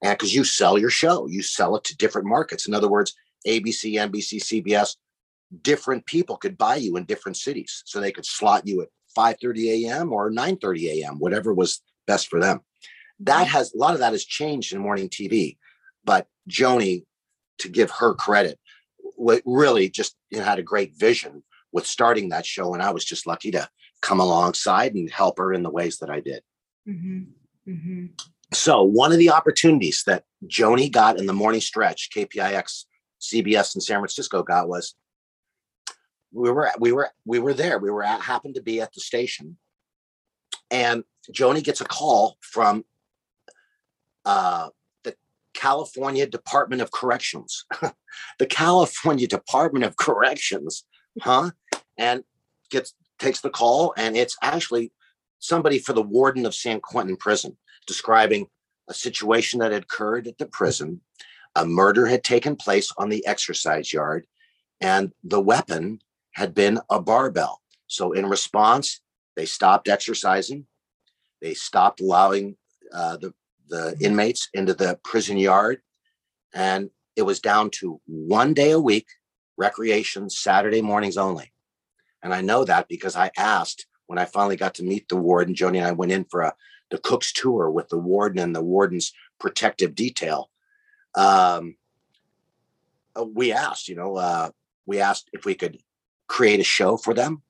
And because you sell your show, you sell it to different markets. In other words, ABC, NBC, CBS, different people could buy you in different cities. So they could slot you at 5:30 a.m. or 9:30 a.m., whatever was best for them. That has a lot of that has changed in morning TV. But Joni, to give her credit, really just you know, had a great vision with starting that show. And I was just lucky to come alongside and help her in the ways that I did. Mhm, mhm. So one of the opportunities that Joni got in the morning stretch, KPIX, CBS, and San Francisco got was we were we were we were there. We were at happened to be at the station, and Joni gets a call from uh, the California Department of Corrections, the California Department of Corrections, huh? And gets takes the call, and it's actually somebody for the warden of San Quentin Prison describing a situation that had occurred at the prison. A murder had taken place on the exercise yard, and the weapon had been a barbell. So, in response, they stopped exercising. They stopped allowing uh, the, the inmates into the prison yard. And it was down to one day a week, recreation, Saturday mornings only. And I know that because I asked when I finally got to meet the warden, Joni and I went in for a the cook's tour with the warden and the warden's protective detail. Um, uh, we asked, you know, uh, we asked if we could create a show for them.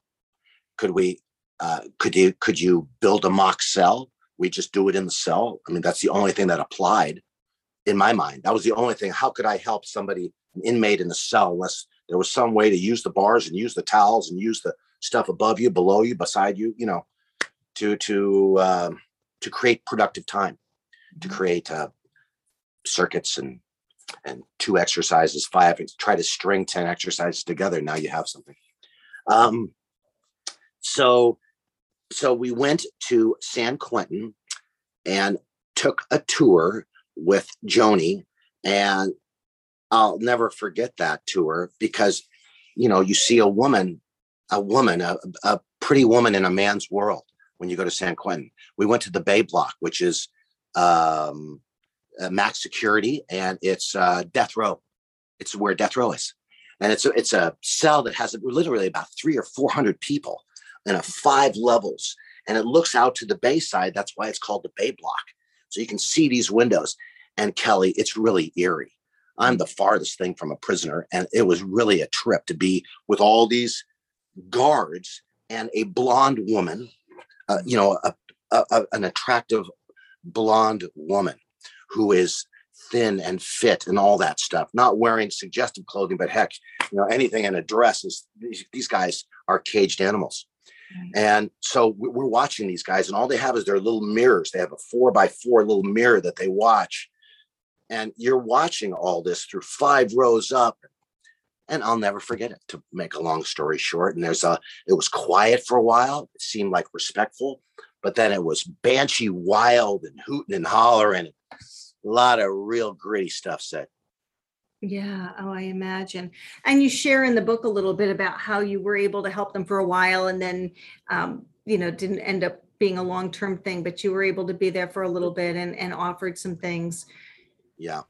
Could we? Uh, could you? Could you build a mock cell? We just do it in the cell. I mean, that's the only thing that applied in my mind. That was the only thing. How could I help somebody, an inmate in the cell, unless there was some way to use the bars and use the towels and use the stuff above you, below you, beside you, you know, to to um, to create productive time, to create uh, circuits and and two exercises, five, and try to string 10 exercises together. Now you have something. Um, so, so we went to San Quentin and took a tour with Joni and I'll never forget that tour because, you know, you see a woman, a woman, a, a pretty woman in a man's world when you go to San Quentin. We went to the Bay Block, which is um, uh, max security and it's uh, death row. It's where death row is, and it's a, it's a cell that has literally about three or four hundred people in a five levels, and it looks out to the bay side. That's why it's called the Bay Block. So you can see these windows. And Kelly, it's really eerie. I'm the farthest thing from a prisoner, and it was really a trip to be with all these guards and a blonde woman, uh, you know, a, a, a, an attractive blonde woman who is thin and fit and all that stuff, not wearing suggestive clothing, but heck, you know, anything in a dress is these, these guys are caged animals. Right. And so we're watching these guys, and all they have is their little mirrors. They have a four by four little mirror that they watch. And you're watching all this through five rows up. And I'll never forget it to make a long story short. And there's a, it was quiet for a while. It seemed like respectful, but then it was banshee wild and hooting and hollering. A lot of real gritty stuff said. Yeah. Oh, I imagine. And you share in the book a little bit about how you were able to help them for a while and then, um, you know, didn't end up being a long term thing, but you were able to be there for a little bit and, and offered some things. Yeah.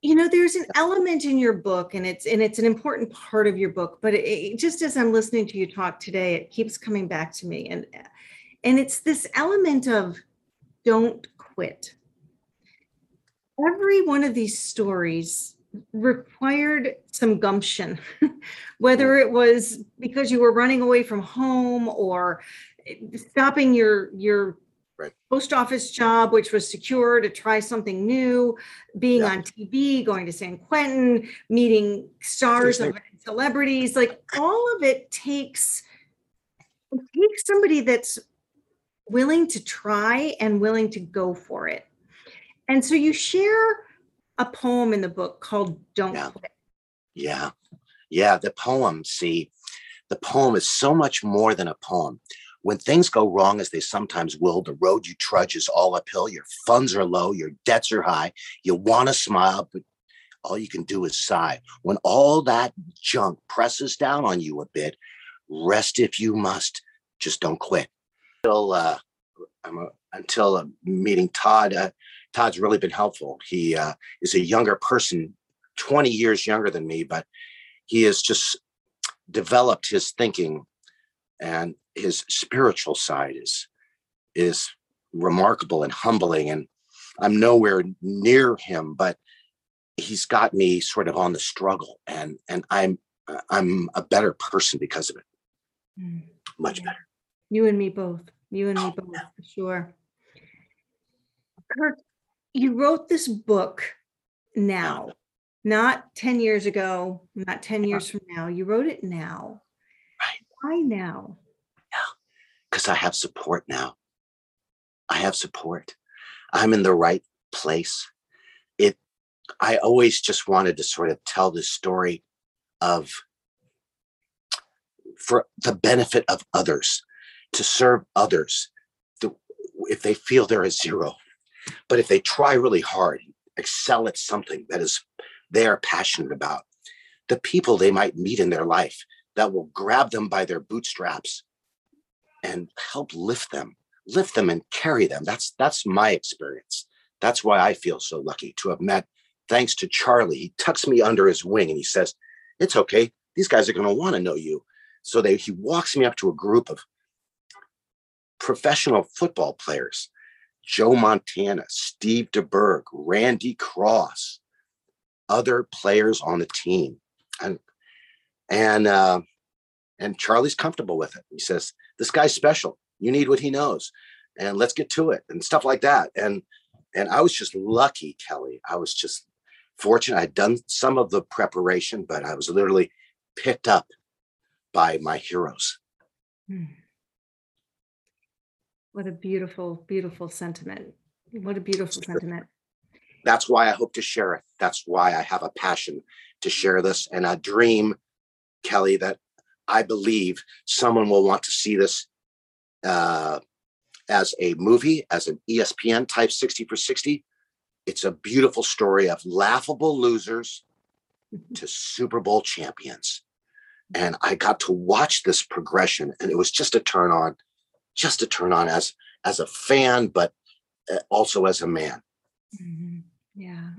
You know, there's an element in your book, and it's and it's an important part of your book. But it, just as I'm listening to you talk today, it keeps coming back to me, and and it's this element of don't quit. Every one of these stories required some gumption, whether it was because you were running away from home or stopping your your right. post office job, which was secure to try something new, being yeah. on TV, going to San Quentin, meeting stars and celebrities, like all of it takes it takes somebody that's willing to try and willing to go for it. And so you share a poem in the book called Don't yeah. Quit. Yeah. Yeah. The poem, see, the poem is so much more than a poem. When things go wrong, as they sometimes will, the road you trudge is all uphill. Your funds are low, your debts are high. You want to smile, but all you can do is sigh. When all that junk presses down on you a bit, rest if you must. Just don't quit. Until uh, I'm a, until meeting Todd, uh, Todd's really been helpful. He uh, is a younger person, 20 years younger than me, but he has just developed his thinking and his spiritual side is is remarkable and humbling and i'm nowhere near him but he's got me sort of on the struggle and and i'm i'm a better person because of it. Mm. much better. You and me both. You and me oh, both for sure. Kirk, you wrote this book now not 10 years ago not 10 uh-huh. years from now you wrote it now right why now Yeah. because I have support now. I have support. I'm in the right place. It I always just wanted to sort of tell this story of for the benefit of others, to serve others to, if they feel they're a zero. But if they try really hard, excel at something that is they are passionate about, the people they might meet in their life that will grab them by their bootstraps and help lift them, lift them and carry them. That's that's my experience. That's why I feel so lucky to have met. Thanks to Charlie, he tucks me under his wing and he says, "It's okay. These guys are going to want to know you." So they, he walks me up to a group of professional football players: Joe Montana, Steve DeBerg, Randy Cross, other players on the team, and and uh, and Charlie's comfortable with it. He says, "This guy's special. You need what he knows, and let's get to it," and stuff like that. And and I was just lucky, Kelly. I was just fortunate. I'd done some of the preparation, but I was literally picked up by my heroes. Hmm. What a beautiful, beautiful sentiment. What a beautiful sentiment. that's why I hope to share it. That's why I have a passion to share this and a dream, Kelly, that I believe someone will want to see this uh, as a movie, as an ESPN type 60 for 60. It's a beautiful story of laughable losers to Super Bowl champions. And I got to watch this progression, and it was just a turn on, just a turn on as as a fan, but uh, also as a man. Mhm. Yeah,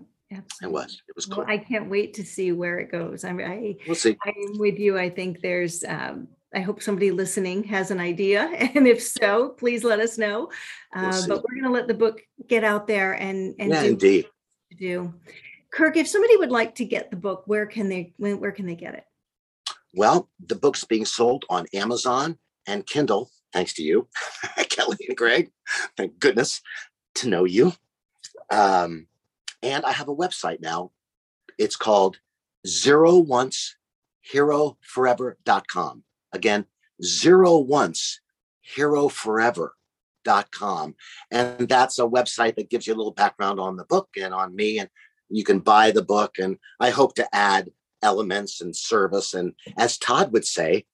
It was. It was Well, cool. I can't wait to see where it goes. I'm, I, We'll see. I'm with you. I think there's, um, I hope somebody listening has an idea. And if so, please let us know. We'll Uh, see. but we're going to let the book get out there and, and Yeah, do indeed. do. Kirk, if somebody would like to get the book, where can they, where can they get it? Well, the book's being sold on Amazon and Kindle, thanks to you, Kelly and Greg. Thank goodness to know you. Um, and I have a website now. It's called zero once hero forever.com. Again, zero once hero forever.com. And that's a website that gives you a little background on the book and on me. And you can buy the book. And I hope to add elements and service. And as Todd would say,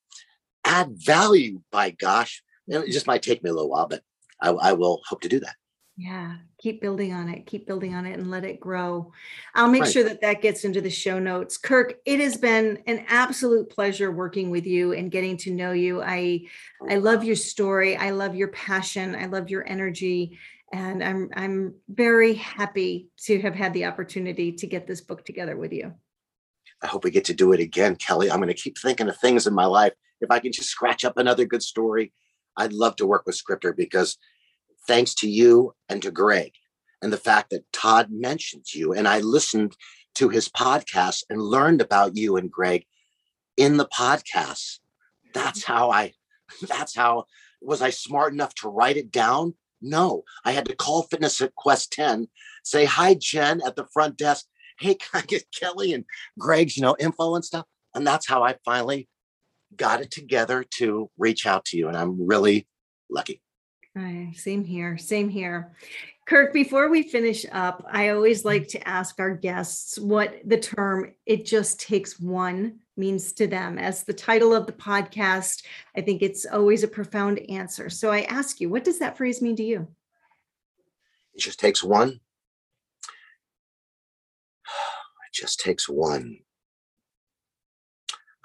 add value by gosh. It just might take me a little while, but I, I will hope to do that. Yeah, keep building on it, keep building on it and let it grow. I'll make Right. sure that that gets into the show notes. Kirk, it has been an absolute pleasure working with you and getting to know you. I oh, I love your story. I love your passion. I love your energy. And I'm I'm very happy to have had the opportunity to get this book together with you. I hope we get to do it again, Kelly. I'm going to keep thinking of things in my life. If I can just scratch up another good story, I'd love to work with Scripter because thanks to you and to Greg and the fact that Todd mentions you, and I listened to his podcast and learned about you and Greg in the podcast. That's mm-hmm. how I, that's how, was I smart enough to write it down? No, I had to call Fitness at Quest 10, say, Hi, Jen, at the front desk. Hey, can I get Kelly and Greg's, you know, info and stuff. And that's how I finally got it together to reach out to you. And I'm really lucky. Aye, same here, same here. Kirk, before we finish up, I always mm-hmm. like to ask our guests what the term it just takes one means to them. As the title of the podcast, I think it's always a profound answer. So I ask you, what does that phrase mean to you? It just takes one. It just takes one.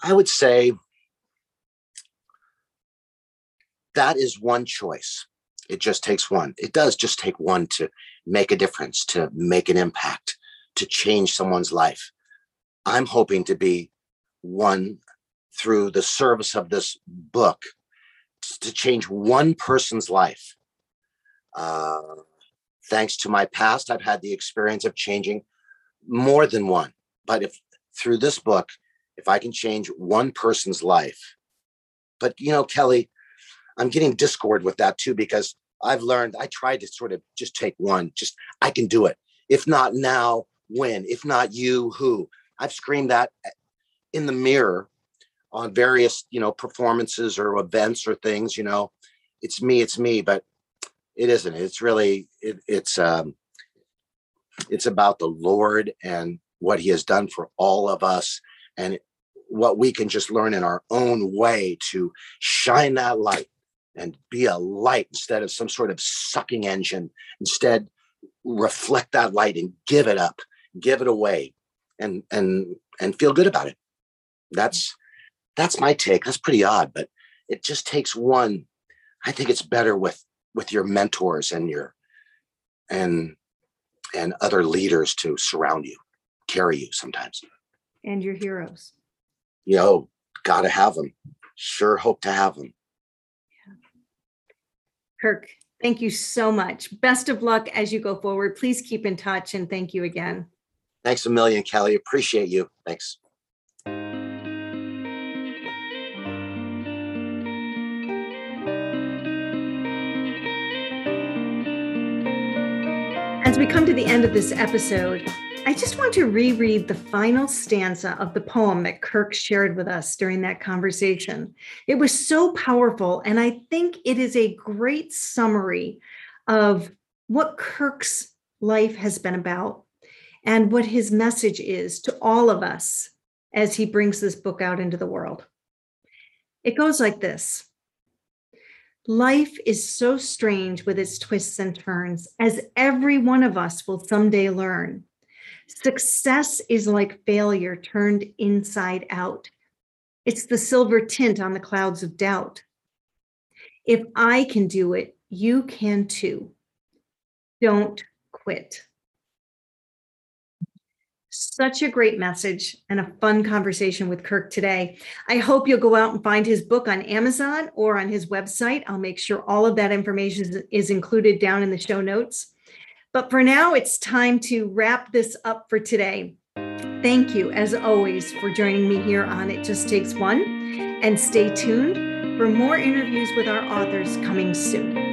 I would say that is one choice. It just takes one. It does just take one to make a difference, to make an impact, to change someone's life. I'm hoping to be one through the service of this book to change one person's life. Uh, thanks to my past, I've had the experience of changing more than one. But if through this book, if I can change one person's life, but you know, Kelly, I'm getting discord with that too because I've learned I tried to sort of just take one, just I can do it. If not now, when? If not you, who? I've screamed that in the mirror on various, you know, performances or events or things, you know, it's me, it's me, but it isn't. It's really it, it's um it's about the Lord and what he has done for all of us and what we can just learn in our own way to shine that light and be a light instead of some sort of sucking engine. Instead reflect that light and give it up give it away and and and feel good about it. That's that's my take. That's pretty odd but it just takes one. I think it's better with with your mentors and your and and other leaders to surround you carry you sometimes And your heroes. you know gotta have them sure hope to have them Yeah. Kirk, thank you so much. Best of luck as you go forward. Please keep in touch and thank you again. thanks a million kelly appreciate you thanks we come to the end of this episode, I just want to reread the final stanza of the poem that Kirk shared with us during that conversation. It was so powerful, and I think it is a great summary of what Kirk's life has been about. and what his message is to all of us as he brings this book out into the world. It goes like this Life is so strange with its twists and turns, as every one of us will someday learn. Success is like failure turned inside out. It's the silver tint on the clouds of doubt. If I can do it, you can too. Don't quit. Such a great message and a fun conversation with Kirk today. I hope you'll go out and find his book on Amazon or on his website. I'll make sure all of that information is included down in the show notes. But for now, it's time to wrap this up for today. Thank you, as always, for joining me here on It Just Takes One. And stay tuned for more interviews with our authors coming soon.